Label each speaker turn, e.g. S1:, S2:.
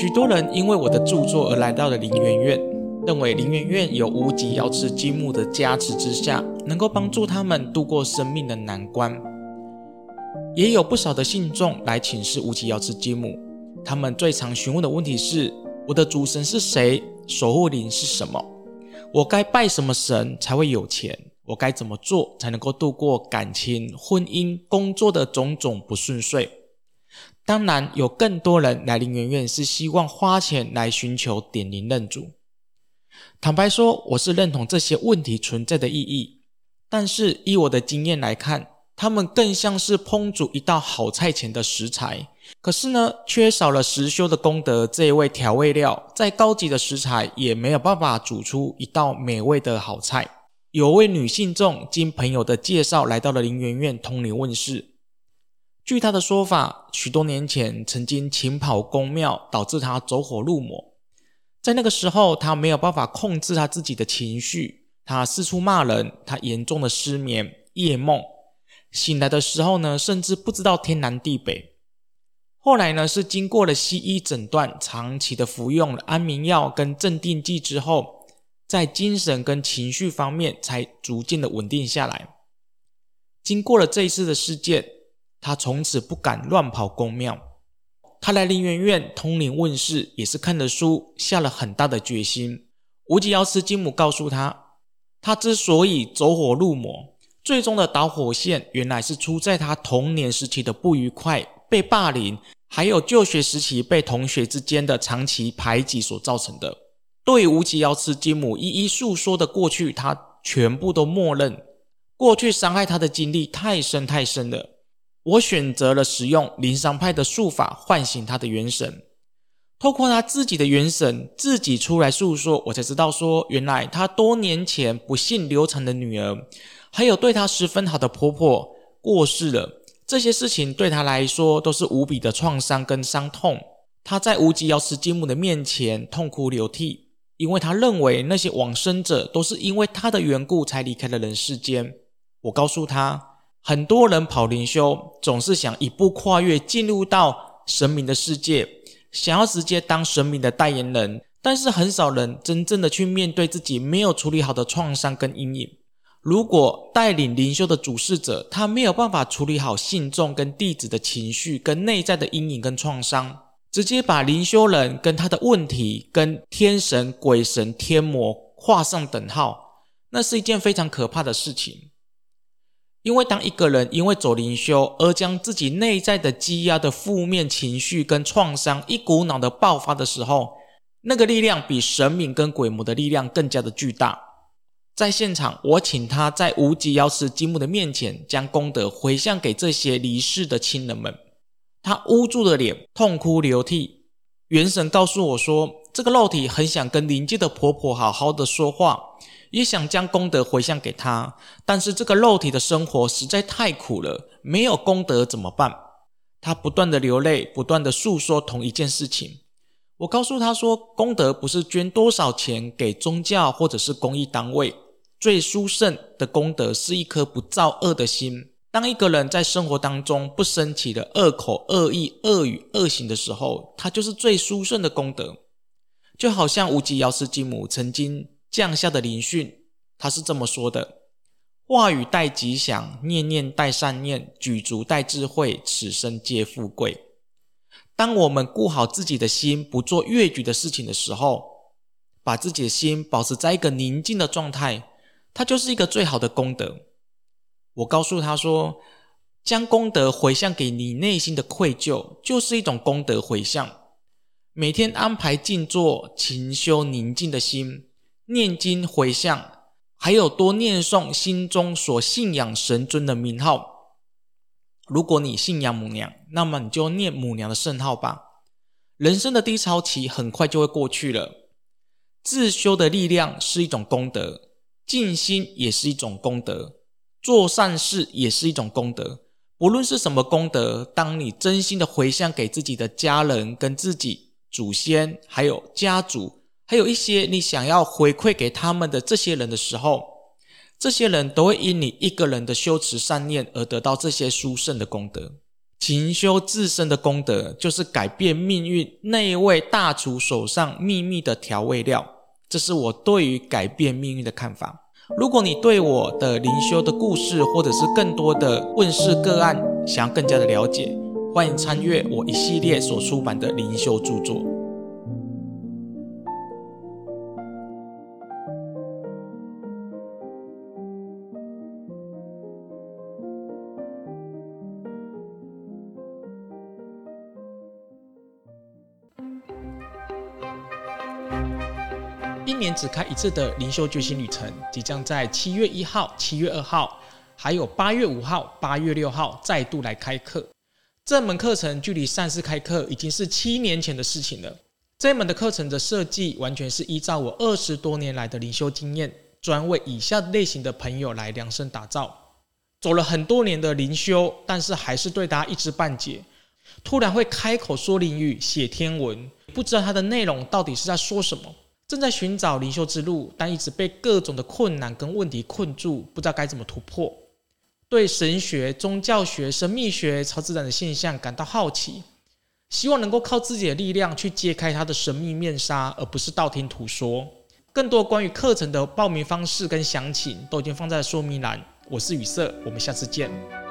S1: 许多人因为我的著作而来到了灵元院，认为灵元院有无极瑶池金母的加持之下，能够帮助他们度过生命的难关。也有不少的信众来请示无极瑶池金母，他们最常询问的问题是：我的主神是谁？守护灵是什么？我该拜什么神才会有钱？我该怎么做才能够度过感情、婚姻、工作的种种不顺遂？当然，有更多人来灵元院是希望花钱来寻求点灵认主。坦白说，我是认同这些问题存在的意义，但是依我的经验来看，他们更像是烹煮一道好菜前的食材。可是呢，缺少了实修的功德这一味调味料，再高级的食材也没有办法煮出一道美味的好菜。有位女信众经朋友的介绍来到了灵元院通灵问事。据他的说法，许多年前曾经勤跑宫庙，导致他走火入魔。在那个时候，他没有办法控制他自己的情绪，他四处骂人，他严重的失眠、夜梦，醒来的时候呢，甚至不知道天南地北。后来呢，是经过了西医诊断，长期的服用安眠药跟镇定剂之后，在精神跟情绪方面才逐渐的稳定下来。经过了这一次的事件。他从此不敢乱跑宫庙。他来灵元院通灵问事，也是看了书，下了很大的决心。无极瑶池金母告诉他，他之所以走火入魔，最终的导火线原来是出在他童年时期的不愉快、被霸凌，还有就学时期被同学之间的长期排挤所造成的。对无极瑶池金母一一诉说的过去，他全部都默认。过去伤害他的经历太深太深了。我选择了使用灵山派的术法唤醒他的元神，透过他自己的元神自己出来诉说，我才知道说，原来他多年前不幸流产的女儿，还有对他十分好的婆婆过世了，这些事情对他来说都是无比的创伤跟伤痛。他在无极瑶池金母的面前痛哭流涕，因为他认为那些往生者都是因为他的缘故才离开了人世间。我告诉他。很多人跑灵修，总是想一步跨越，进入到神明的世界，想要直接当神明的代言人。但是很少人真正的去面对自己没有处理好的创伤跟阴影。如果带领灵修的主事者，他没有办法处理好信众跟弟子的情绪跟内在的阴影跟创伤，直接把灵修人跟他的问题跟天神、鬼神、天魔画上等号，那是一件非常可怕的事情。因为当一个人因为走灵修而将自己内在的积压的负面情绪跟创伤一股脑的爆发的时候，那个力量比神明跟鬼魔的力量更加的巨大。在现场，我请他在无极瑶池金木的面前将功德回向给这些离世的亲人们。他捂住了脸，痛哭流涕。元神告诉我说，这个肉体很想跟灵界的婆婆好好的说话。也想将功德回向给他，但是这个肉体的生活实在太苦了，没有功德怎么办？他不断的流泪，不断的诉说同一件事情。我告诉他说，功德不是捐多少钱给宗教或者是公益单位，最殊胜的功德是一颗不造恶的心。当一个人在生活当中不升起的恶口、恶意、恶语、恶行的时候，他就是最殊胜的功德。就好像无极瑶池金母曾经。降下的灵讯，他是这么说的：话语带吉祥，念念带善念，举足带智慧，此生皆富贵。当我们顾好自己的心，不做越矩的事情的时候，把自己的心保持在一个宁静的状态，它就是一个最好的功德。我告诉他说，将功德回向给你内心的愧疚，就是一种功德回向。每天安排静坐、勤修、宁静的心。念经回向，还有多念诵心中所信仰神尊的名号。如果你信仰母娘，那么你就念母娘的圣号吧。人生的低潮期很快就会过去了。自修的力量是一种功德，静心也是一种功德，做善事也是一种功德。不论是什么功德，当你真心的回向给自己的家人、跟自己祖先，还有家族。还有一些你想要回馈给他们的这些人的时候，这些人都会因你一个人的修持善念而得到这些殊胜的功德。勤修自身的功德，就是改变命运那一位大厨手上秘密的调味料。这是我对于改变命运的看法。如果你对我的灵修的故事，或者是更多的问世个案，想要更加的了解，欢迎参阅我一系列所出版的灵修著作。一年只开一次的灵修觉醒旅程，即将在七月一号、七月二号，还有八月五号、八月六号再度来开课。这门课程距离上次开课已经是七年前的事情了。这门的课程的设计完全是依照我二十多年来的灵修经验，专为以下类型的朋友来量身打造。走了很多年的灵修，但是还是对大家一知半解。突然会开口说灵语、写天文，不知道它的内容到底是在说什么。正在寻找灵修之路，但一直被各种的困难跟问题困住，不知道该怎么突破。对神学、宗教学、神秘学、超自然的现象感到好奇，希望能够靠自己的力量去揭开它的神秘面纱，而不是道听途说。更多关于课程的报名方式跟详情都已经放在说明栏。我是雨色，我们下次见。